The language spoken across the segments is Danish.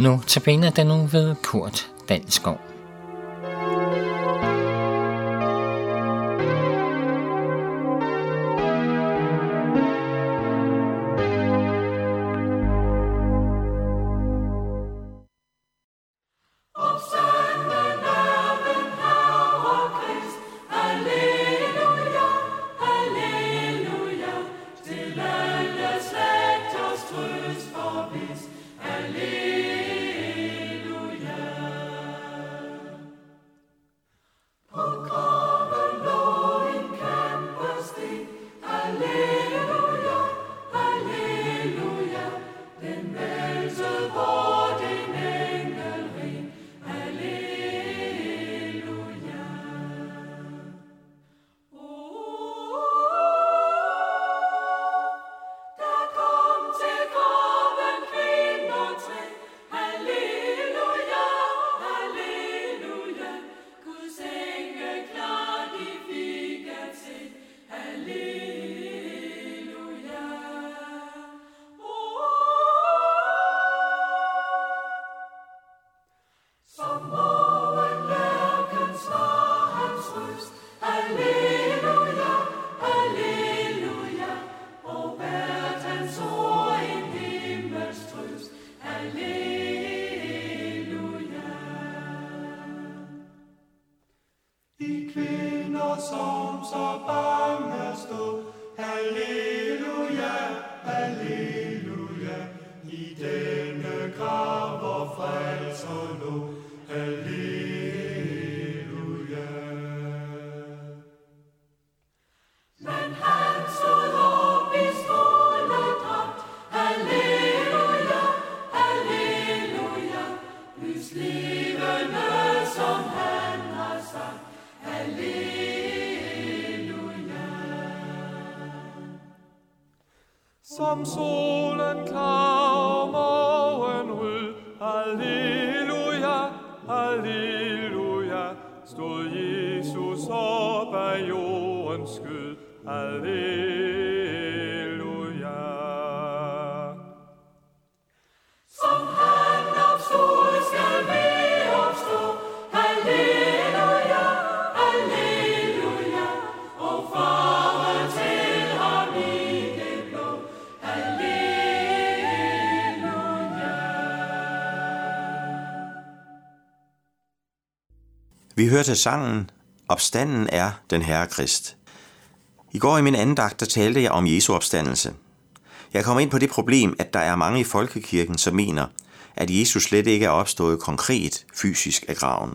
Notabene den nu ved Kurt Danskov. Dalskov. Som jordens skød, Halleluja. Vi hørte sangen Opstanden er den Herre Krist. I går i min andagt, der talte jeg om Jesu opstandelse. Jeg kom ind på det problem, at der er mange i folkekirken, som mener, at Jesus slet ikke er opstået konkret fysisk af graven.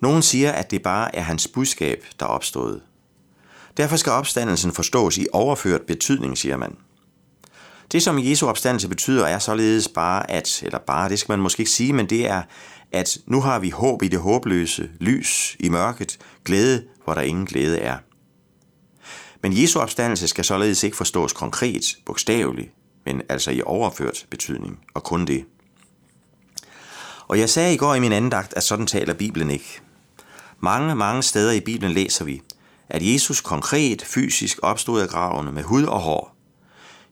Nogen siger, at det bare er hans budskab, der er opstået. Derfor skal opstandelsen forstås i overført betydning, siger man. Det, som Jesu opstandelse betyder, er således bare at, eller bare, det skal man måske ikke sige, men det er, at nu har vi håb i det håbløse, lys i mørket, glæde, hvor der ingen glæde er. Men Jesu opstandelse skal således ikke forstås konkret, bogstaveligt, men altså i overført betydning, og kun det. Og jeg sagde i går i min andagt, at sådan taler Bibelen ikke. Mange, mange steder i Bibelen læser vi, at Jesus konkret fysisk opstod af gravene med hud og hår.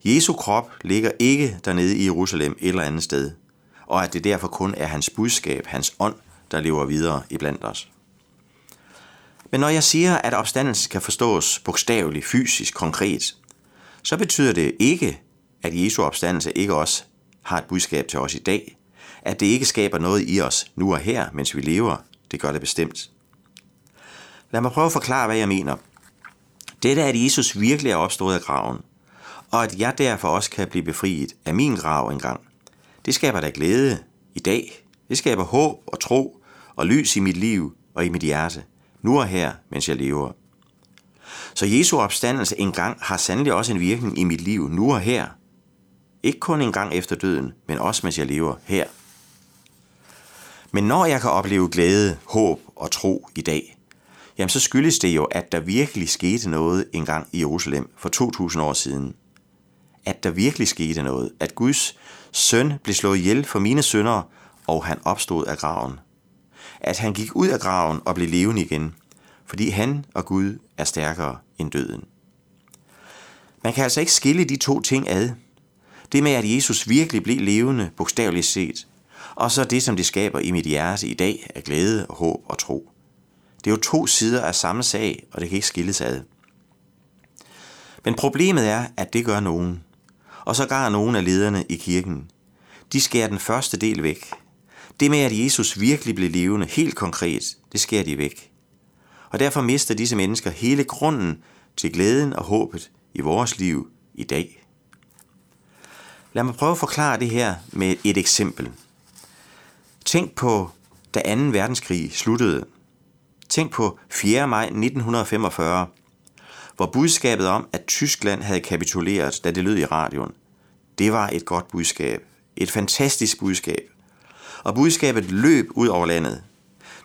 Jesu krop ligger ikke dernede i Jerusalem eller andet sted – og at det derfor kun er hans budskab, hans ånd, der lever videre i blandt os. Men når jeg siger, at opstandelsen kan forstås bogstaveligt, fysisk, konkret, så betyder det ikke, at Jesu opstandelse ikke også har et budskab til os i dag, at det ikke skaber noget i os nu og her, mens vi lever. Det gør det bestemt. Lad mig prøve at forklare, hvad jeg mener. Dette er, at Jesus virkelig er opstået af graven, og at jeg derfor også kan blive befriet af min grav engang. Det skaber da glæde i dag. Det skaber håb og tro og lys i mit liv og i mit hjerte, nu og her, mens jeg lever. Så Jesu opstandelse engang har sandelig også en virkning i mit liv, nu og her. Ikke kun en gang efter døden, men også mens jeg lever her. Men når jeg kan opleve glæde, håb og tro i dag, jamen så skyldes det jo, at der virkelig skete noget engang i Jerusalem for 2000 år siden. At der virkelig skete noget. At Guds søn blev slået ihjel for mine sønder, og han opstod af graven. At han gik ud af graven og blev levende igen, fordi han og Gud er stærkere end døden. Man kan altså ikke skille de to ting ad. Det med, at Jesus virkelig blev levende, bogstaveligt set, og så det, som det skaber i mit hjerte i dag af glæde, håb og tro. Det er jo to sider af samme sag, og det kan ikke skilles ad. Men problemet er, at det gør nogen. Og så gør nogen af lederne i kirken. De skærer den første del væk. Det med, at Jesus virkelig blev levende, helt konkret, det skærer de væk. Og derfor mister disse mennesker hele grunden til glæden og håbet i vores liv i dag. Lad mig prøve at forklare det her med et eksempel. Tænk på, da 2. verdenskrig sluttede. Tænk på 4. maj 1945, hvor budskabet om, at Tyskland havde kapituleret, da det lød i radioen, det var et godt budskab. Et fantastisk budskab. Og budskabet løb ud over landet.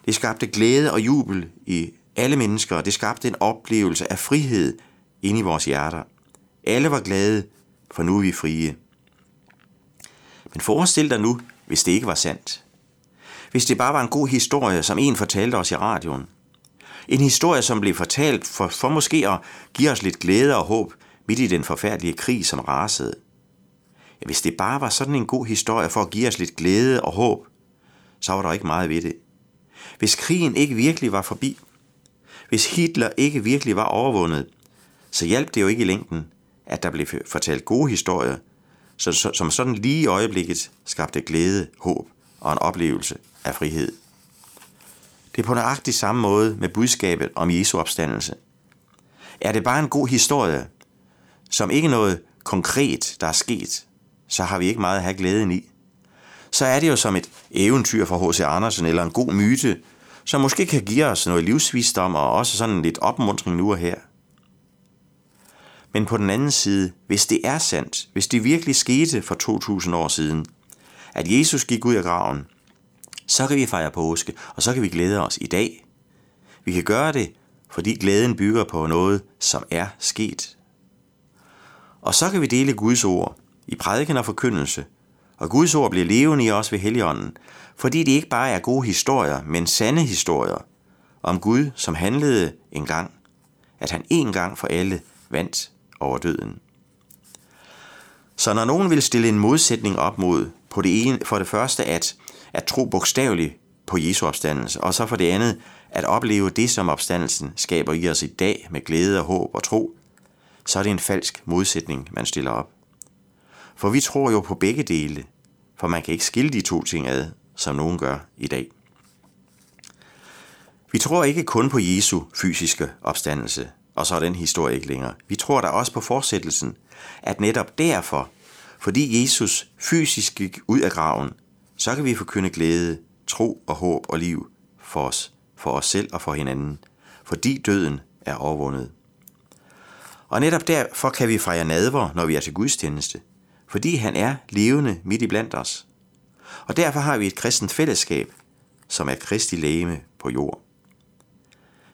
Det skabte glæde og jubel i alle mennesker, og det skabte en oplevelse af frihed inde i vores hjerter. Alle var glade, for nu er vi frie. Men forestil dig nu, hvis det ikke var sandt. Hvis det bare var en god historie, som en fortalte os i radioen. En historie, som blev fortalt for, for måske at give os lidt glæde og håb midt i den forfærdelige krig, som rasede. Ja, hvis det bare var sådan en god historie for at give os lidt glæde og håb, så var der ikke meget ved det. Hvis krigen ikke virkelig var forbi, hvis Hitler ikke virkelig var overvundet, så hjalp det jo ikke i længden, at der blev fortalt gode historier, som sådan lige i øjeblikket skabte glæde, håb og en oplevelse af frihed. Det er på nøjagtig samme måde med budskabet om Jesu opstandelse. Er det bare en god historie, som ikke noget konkret, der er sket, så har vi ikke meget at have glæden i. Så er det jo som et eventyr fra H.C. Andersen eller en god myte, som måske kan give os noget livsvisdom og også sådan lidt opmuntring nu og her. Men på den anden side, hvis det er sandt, hvis det virkelig skete for 2000 år siden, at Jesus gik ud af graven, så kan vi fejre påske, og så kan vi glæde os i dag. Vi kan gøre det, fordi glæden bygger på noget, som er sket. Og så kan vi dele Guds ord i prædiken og forkyndelse, og Guds ord bliver levende i os ved Helligånden, fordi det ikke bare er gode historier, men sande historier om Gud, som handlede en gang, at han en gang for alle vandt over døden. Så når nogen vil stille en modsætning op mod på det ene, for det første at, at tro bogstaveligt på Jesu opstandelse, og så for det andet at opleve det, som opstandelsen skaber i os i dag med glæde og håb og tro, så er det en falsk modsætning, man stiller op. For vi tror jo på begge dele, for man kan ikke skille de to ting ad, som nogen gør i dag. Vi tror ikke kun på Jesu fysiske opstandelse, og så er den historie ikke længere. Vi tror da også på fortsættelsen, at netop derfor, fordi Jesus fysisk gik ud af graven, så kan vi forkynde glæde, tro og håb og liv for os, for os selv og for hinanden, fordi døden er overvundet. Og netop derfor kan vi fejre nadver, når vi er til gudstjeneste, fordi han er levende midt i blandt os. Og derfor har vi et kristent fællesskab, som er Kristi lægeme på jord.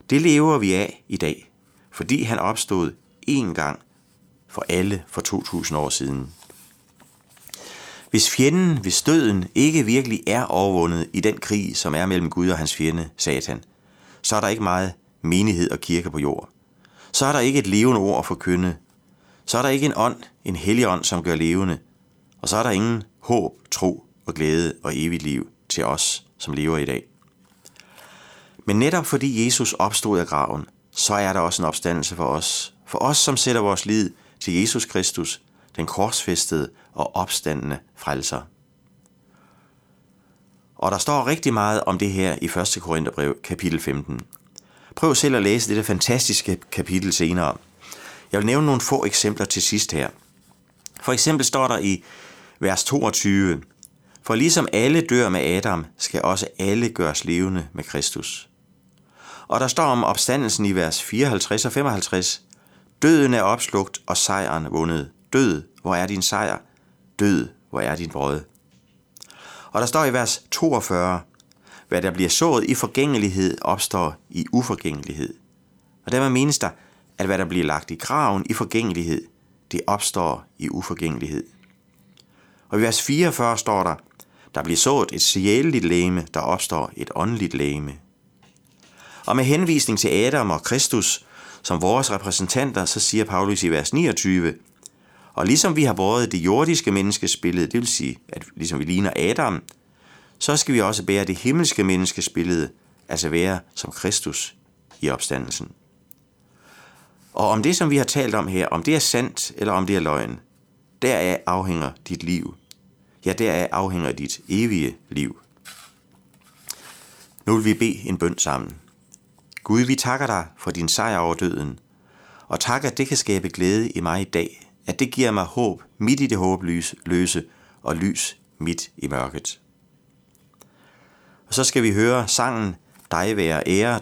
Det lever vi af i dag, fordi han opstod én gang for alle for 2000 år siden. Hvis fjenden, hvis døden ikke virkelig er overvundet i den krig, som er mellem Gud og hans fjende, Satan, så er der ikke meget menighed og kirke på jord. Så er der ikke et levende ord at forkynde. Så er der ikke en ånd, en hellig ånd, som gør levende. Og så er der ingen håb, tro og glæde og evigt liv til os, som lever i dag. Men netop fordi Jesus opstod af graven, så er der også en opstandelse for os. For os, som sætter vores lid til Jesus Kristus, den korsfæstede og opstandende frelser. Og der står rigtig meget om det her i 1. Korintherbrev, kapitel 15. Prøv selv at læse dette fantastiske kapitel senere. Jeg vil nævne nogle få eksempler til sidst her. For eksempel står der i vers 22, For ligesom alle dør med Adam, skal også alle gøres levende med Kristus. Og der står om opstandelsen i vers 54 og 55, Døden er opslugt, og sejren vundet. Død, hvor er din sejr? Død, hvor er din brød? Og der står i vers 42, hvad der bliver sået i forgængelighed, opstår i uforgængelighed. Og dermed menes der, at hvad der bliver lagt i graven i forgængelighed, det opstår i uforgængelighed. Og i vers 44 står der, der bliver sået et sjæleligt læme, der opstår et åndeligt læme. Og med henvisning til Adam og Kristus som vores repræsentanter, så siger Paulus i vers 29, og ligesom vi har båret det jordiske menneskes billede, det vil sige, at ligesom vi ligner Adam, så skal vi også bære det himmelske menneskes billede, altså være som Kristus i opstandelsen. Og om det, som vi har talt om her, om det er sandt eller om det er løgn, deraf afhænger dit liv. Ja, deraf afhænger dit evige liv. Nu vil vi bede en bøn sammen. Gud, vi takker dig for din sejr over døden, og tak, at det kan skabe glæde i mig i dag, at det giver mig håb midt i det håbløse og lys midt i mørket. Og så skal vi høre sangen Dig være ære,